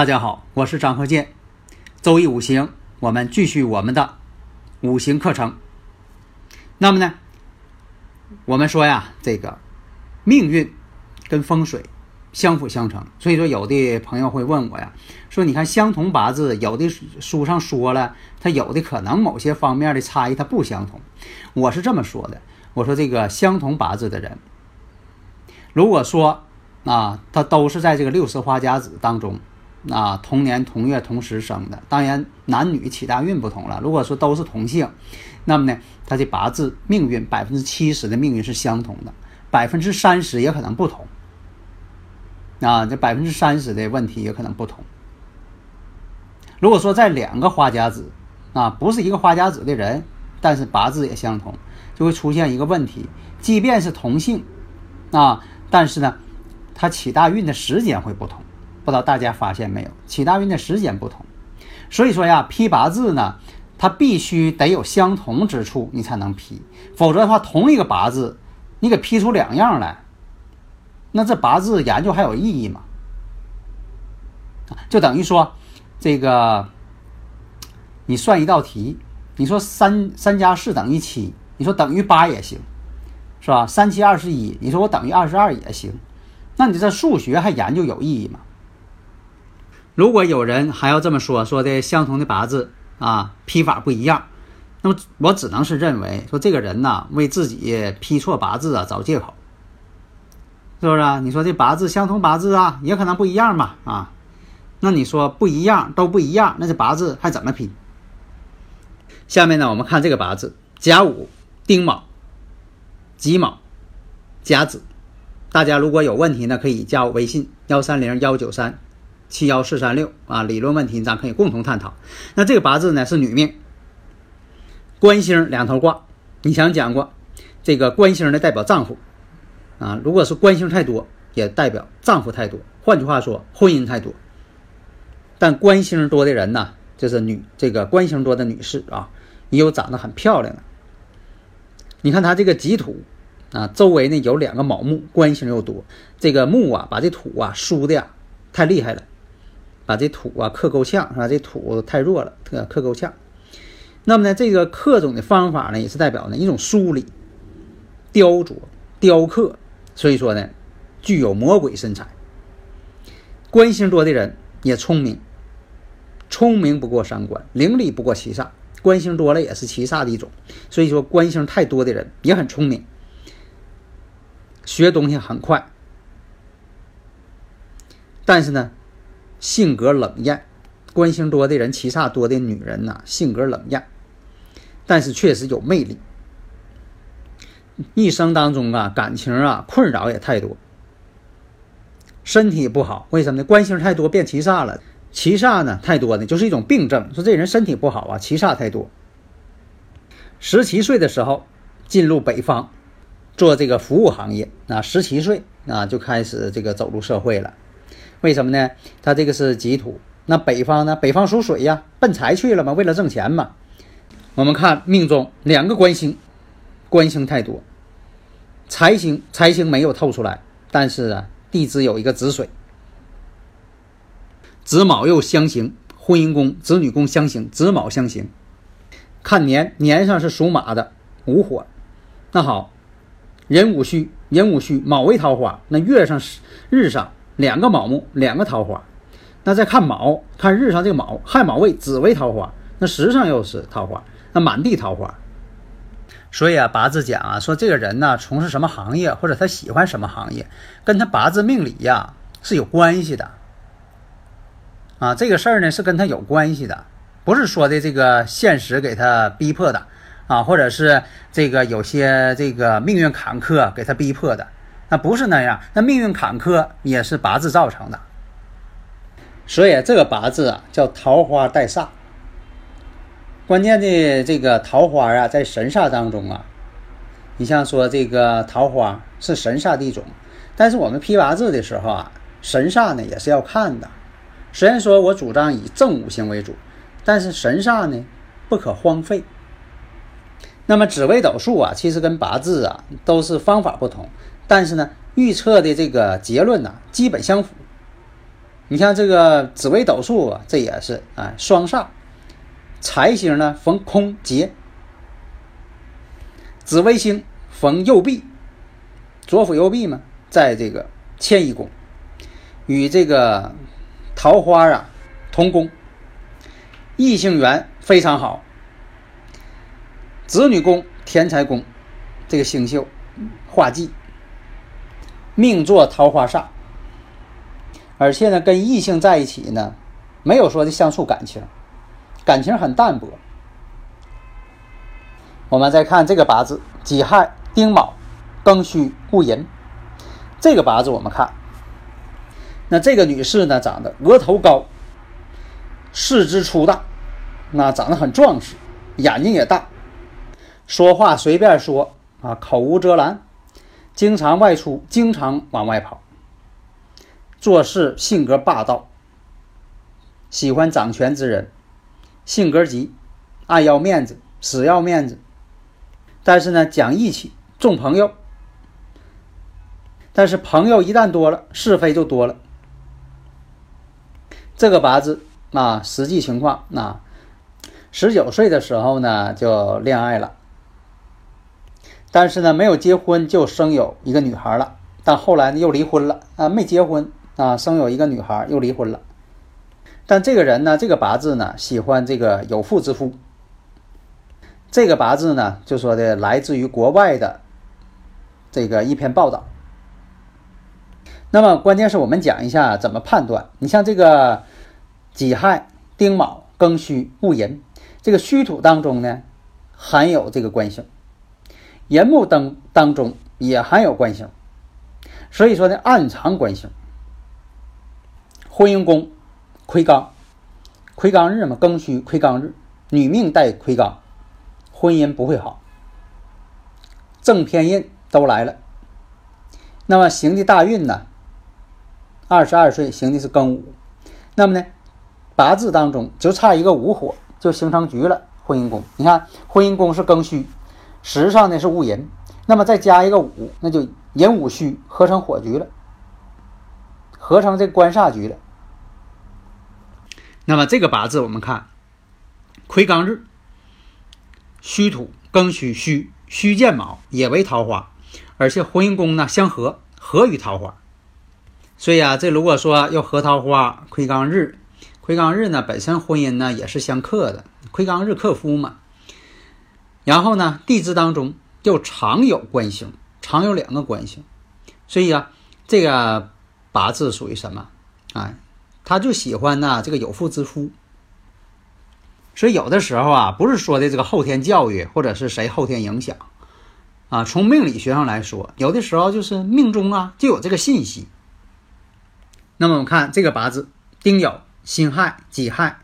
大家好，我是张鹤剑。周易五行，我们继续我们的五行课程。那么呢，我们说呀，这个命运跟风水相辅相成。所以说，有的朋友会问我呀，说你看相同八字，有的书上说了，它有的可能某些方面的差异它不相同。我是这么说的，我说这个相同八字的人，如果说啊，他都是在这个六十花甲子当中。啊，同年同月同时生的，当然男女起大运不同了。如果说都是同性，那么呢，他的八字命运百分之七十的命运是相同的，百分之三十也可能不同。啊，这百分之三十的问题也可能不同。如果说在两个花甲子，啊，不是一个花甲子的人，但是八字也相同，就会出现一个问题，即便是同性，啊，但是呢，他起大运的时间会不同。不知道大家发现没有，起大运的时间不同，所以说呀，批八字呢，它必须得有相同之处，你才能批，否则的话，同一个八字，你给批出两样来，那这八字研究还有意义吗？就等于说，这个你算一道题，你说三三加四等于七，你说等于八也行，是吧？三七二十一，你说我等于二十二也行，那你这数学还研究有意义吗？如果有人还要这么说，说的相同的八字啊，批法不一样，那么我只能是认为说这个人呐，为自己批错八字啊找借口，是不是？啊你说这八字相同八字啊，也可能不一样嘛啊？那你说不一样都不一样，那这八字还怎么批？下面呢，我们看这个八字：甲午、丁卯、己卯、甲子。大家如果有问题呢，可以加我微信：幺三零幺九三。七幺四三六啊，理论问题咱可以共同探讨。那这个八字呢是女命，官星两头挂。你前讲过，这个官星呢代表丈夫啊，如果是官星太多，也代表丈夫太多。换句话说，婚姻太多。但官星多的人呢，就是女这个官星多的女士啊，也有长得很漂亮的。你看她这个己土啊，周围呢有两个卯木，官星又多，这个木啊把这土啊疏的呀太厉害了。把这土啊克够呛是吧？这土太弱了，克克够呛。那么呢，这个克种的方法呢，也是代表呢一种梳理、雕琢、雕刻。所以说呢，具有魔鬼身材。官星多的人也聪明，聪明不过三官，伶俐不过七煞。官星多了也是七煞的一种。所以说，官星太多的人也很聪明，学东西很快，但是呢。性格冷艳，官星多的人，七煞多的女人呐，性格冷艳，但是确实有魅力。一生当中啊，感情啊困扰也太多，身体不好，为什么呢？官星太多变七煞了，七煞呢太多呢，就是一种病症。说这人身体不好啊，七煞太多。十七岁的时候进入北方，做这个服务行业啊，十七岁啊就开始这个走入社会了。为什么呢？他这个是己土，那北方呢？北方属水呀，奔财去了嘛，为了挣钱嘛。我们看命中两个官星，官星太多，财星财星没有透出来，但是啊，地支有一个子水，子卯又相刑，婚姻宫、子女宫相刑，子卯相刑。看年年上是属马的，午火。那好，壬午戌，壬午戌，卯为桃花。那月上是日上。两个卯木，两个桃花，那再看卯，看日上这个卯亥卯未子为桃花，那时上又是桃花，那满地桃花。所以啊，八字讲啊，说这个人呢从事什么行业，或者他喜欢什么行业，跟他八字命理呀是有关系的。啊，这个事儿呢是跟他有关系的，不是说的这个现实给他逼迫的啊，或者是这个有些这个命运坎坷给他逼迫的，那不是那样。那命运坎坷也是八字造成的，所以这个八字啊叫桃花带煞。关键的这个桃花啊，在神煞当中啊，你像说这个桃花是神煞的一种，但是我们批八字的时候啊，神煞呢也是要看的。虽然说我主张以正五行为主，但是神煞呢不可荒废。那么紫微斗数啊，其实跟八字啊都是方法不同，但是呢预测的这个结论呢基本相符。你像这个紫微斗数啊，这也是啊双煞。财星呢逢空劫，紫微星逢右弼，左辅右弼嘛，在这个迁移宫，与这个桃花啊同宫，异性缘非常好。子女宫、天财宫，这个星宿化忌，命坐桃花煞，而且呢，跟异性在一起呢，没有说的相处感情。感情很淡薄。我们再看这个八字：己亥、丁卯、庚戌、戊寅。这个八字我们看，那这个女士呢，长得额头高，四肢粗大，那长得很壮实，眼睛也大，说话随便说啊，口无遮拦，经常外出，经常往外跑，做事性格霸道，喜欢掌权之人。性格急，爱要面子，死要面子，但是呢，讲义气，重朋友。但是朋友一旦多了，是非就多了。这个八字啊，实际情况啊，十九岁的时候呢就恋爱了，但是呢没有结婚就生有一个女孩了，但后来呢又离婚了啊，没结婚啊，生有一个女孩又离婚了。但这个人呢，这个八字呢，喜欢这个有妇之夫。这个八字呢，就说的来自于国外的这个一篇报道。那么关键是我们讲一下怎么判断。你像这个己亥、丁卯、庚戌、戊寅，这个戌土当中呢，含有这个官星；寅木灯当中也含有官星。所以说呢，暗藏官星。婚姻宫。魁罡，魁罡日嘛，庚戌魁罡日，女命带魁罡，婚姻不会好。正偏印都来了，那么行的大运呢？二十二岁行的是庚午，那么呢，八字当中就差一个午火，就形成局了。婚姻宫，你看婚姻宫是庚戌，时上呢是戊寅，那么再加一个午，那就寅午戌合成火局了，合成这官煞局了。那么这个八字我们看，魁罡日，戌土庚戌戌戌见卯也为桃花，而且婚姻宫呢相合，合于桃花。所以啊，这如果说要合桃花，魁罡日，魁罡日呢本身婚姻呢也是相克的，魁罡日克夫嘛。然后呢，地支当中又常有官星，常有两个官星，所以啊，这个八字属于什么啊？他就喜欢呢这个有妇之夫，所以有的时候啊，不是说的这个后天教育或者是谁后天影响啊，从命理学上来说，有的时候就是命中啊就有这个信息。那么我们看这个八字：丁酉、辛亥、己亥、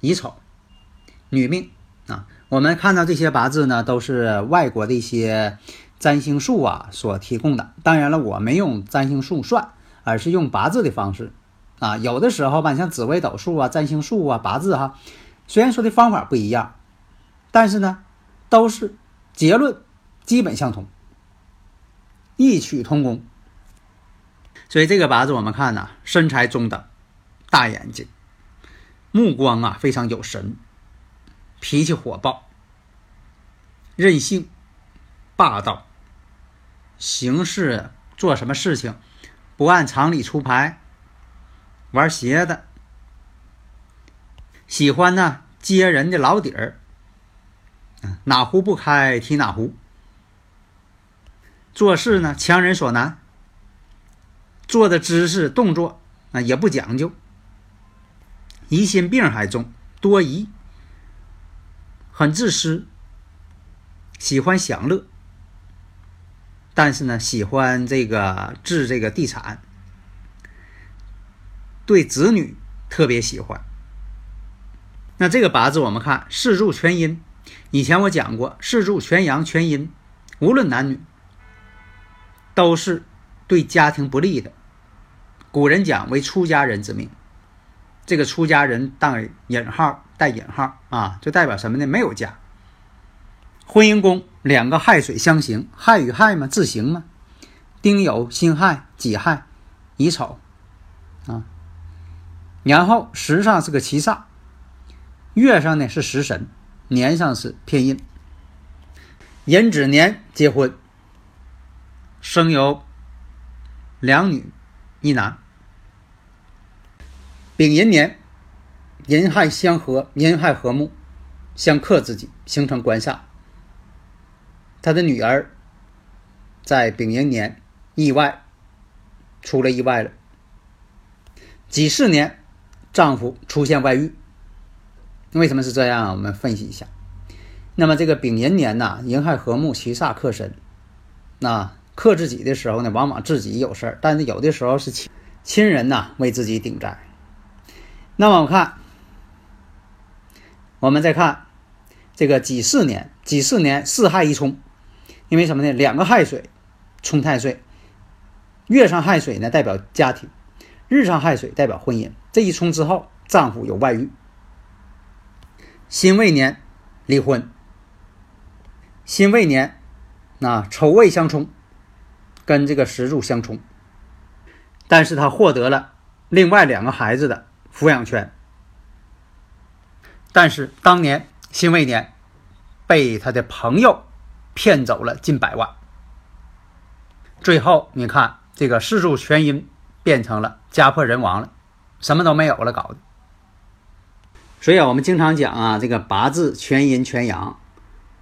乙丑，女命。我们看到这些八字呢，都是外国的一些占星术啊所提供的。当然了，我没用占星术算，而是用八字的方式。啊，有的时候吧，像紫微斗数啊、占星术啊、八字哈，虽然说的方法不一样，但是呢，都是结论基本相同，异曲同工。所以这个八字我们看呢，身材中等，大眼睛，目光啊非常有神，脾气火爆，任性，霸道，行事做什么事情不按常理出牌。玩邪的，喜欢呢揭人的老底儿，哪壶不开提哪壶。做事呢强人所难，做的姿势动作啊也不讲究，疑心病还重，多疑，很自私，喜欢享乐，但是呢，喜欢这个治这个地产，对子女特别喜欢。那这个八字我们看四柱全阴，以前我讲过，四柱全阳全阴，无论男女，都是对家庭不利的。古人讲为出家人之命。这个出家人当引号带引号啊，就代表什么呢？没有家。婚姻宫两个亥水相刑，亥与亥嘛，自刑嘛。丁酉辛亥己亥乙丑啊。然后时上是个七煞，月上呢是食神，年上是偏印。寅子年结婚，生有两女一男。丙寅年，寅亥相合，寅亥合木，相克自己，形成官煞。他的女儿在丙寅年意外出了意外了。己巳年，丈夫出现外遇。为什么是这样？我们分析一下。那么这个丙寅年呐，寅亥合木，七煞克身。那克自己的时候呢，往往自己有事儿，但是有的时候是亲亲人呐为自己顶债。那么我看，我们再看这个己巳年，己巳年四亥一冲，因为什么呢？两个亥水冲太岁，月上亥水呢代表家庭，日上亥水代表婚姻。这一冲之后，丈夫有外遇。辛未年离婚，辛未年那丑未相冲，跟这个时柱相冲，但是他获得了另外两个孩子的。抚养权，但是当年辛未年被他的朋友骗走了近百万，最后你看这个四柱全阴变成了家破人亡了，什么都没有了，搞的。所以啊，我们经常讲啊，这个八字全阴全阳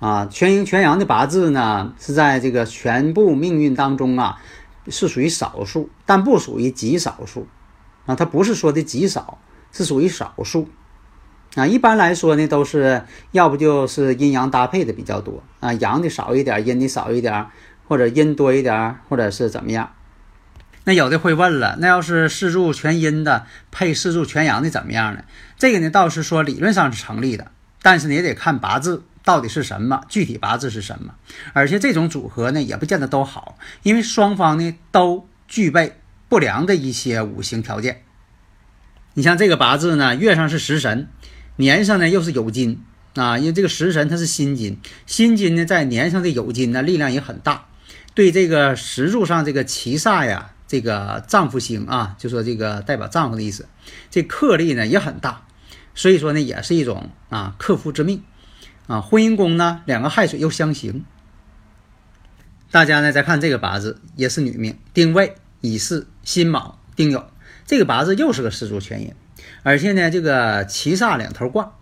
啊，全阴全阳的八字呢，是在这个全部命运当中啊，是属于少数，但不属于极少数。啊，它不是说的极少，是属于少数。啊，一般来说呢，都是要不就是阴阳搭配的比较多啊，阳的少一点，阴的少一点，或者阴多一点，或者是怎么样。那有的会问了，那要是四柱全阴的配四柱全阳的怎么样呢？这个呢倒是说理论上是成立的，但是你也得看八字到底是什么，具体八字是什么。而且这种组合呢也不见得都好，因为双方呢都具备。不良的一些五行条件，你像这个八字呢，月上是食神，年上呢又是酉金啊，因为这个食神它是辛金，辛金呢在年上的酉金呢力量也很大，对这个石柱上这个七煞呀，这个丈夫星啊，就说这个代表丈夫的意思，这克力呢也很大，所以说呢也是一种啊克夫之命啊。婚姻宫呢两个亥水又相刑，大家呢再看这个八字也是女命，丁未。乙巳、辛卯、丁酉，这个八字又是个四柱全阴，而且呢，这个七煞两头挂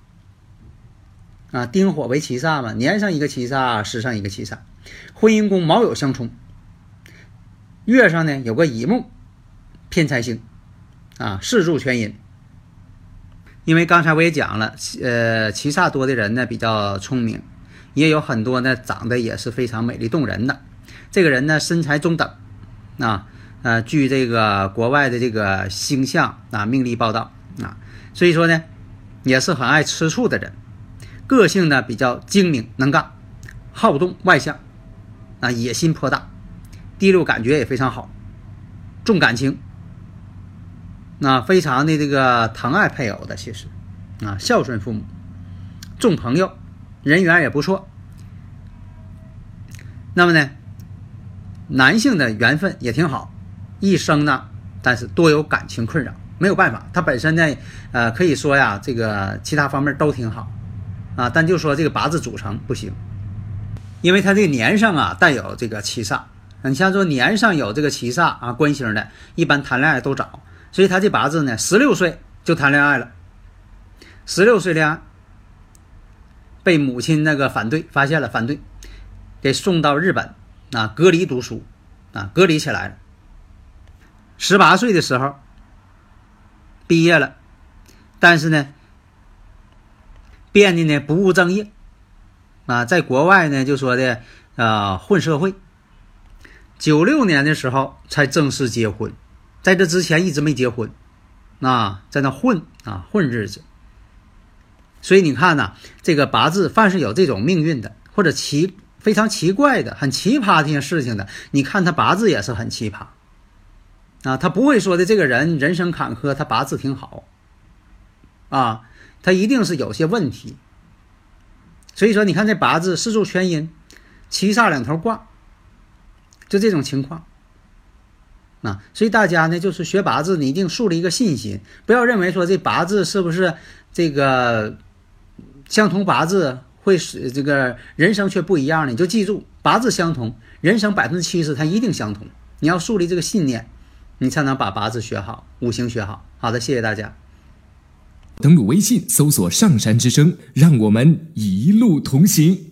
啊，丁火为七煞嘛，年上一个七煞，时上一个七煞，婚姻宫卯酉相冲，月上呢有个乙木偏财星啊，四柱全阴。因为刚才我也讲了，呃，七煞多的人呢比较聪明，也有很多呢长得也是非常美丽动人的，这个人呢身材中等啊。呃，据这个国外的这个星象啊命理报道啊，所以说呢，也是很爱吃醋的人，个性呢比较精明能干，好动外向，啊野心颇大，第六感觉也非常好，重感情，那非常的这个疼爱配偶的，其实啊孝顺父母，重朋友，人缘也不错。那么呢，男性的缘分也挺好。一生呢，但是多有感情困扰，没有办法。他本身呢，呃，可以说呀，这个其他方面都挺好，啊，但就说这个八字组成不行，因为他这个年上啊带有这个七煞，你像说年上有这个七煞啊官星的，一般谈恋爱都早，所以他这八字呢，十六岁就谈恋爱了，十六岁恋爱，被母亲那个反对发现了，反对，给送到日本啊隔离读书，啊隔离起来了。十八岁的时候毕业了，但是呢，变得呢不务正业，啊，在国外呢就说的呃混社会。九六年的时候才正式结婚，在这之前一直没结婚，啊，在那混啊混日子。所以你看呐，这个八字凡是有这种命运的，或者奇非常奇怪的、很奇葩这些事情的，你看他八字也是很奇葩，啊，他不会说的这个人人生坎坷，他八字挺好，啊，他一定是有些问题。所以说，你看这八字四柱全阴，七煞两头挂。就这种情况，啊，所以大家呢，就是学八字，你一定树立一个信心，不要认为说这八字是不是这个相同八字会使这个人生却不一样呢？你就记住，八字相同，人生百分之七十它一定相同。你要树立这个信念，你才能把八字学好，五行学好。好的，谢谢大家。登录微信，搜索“上山之声”，让我们一路同行。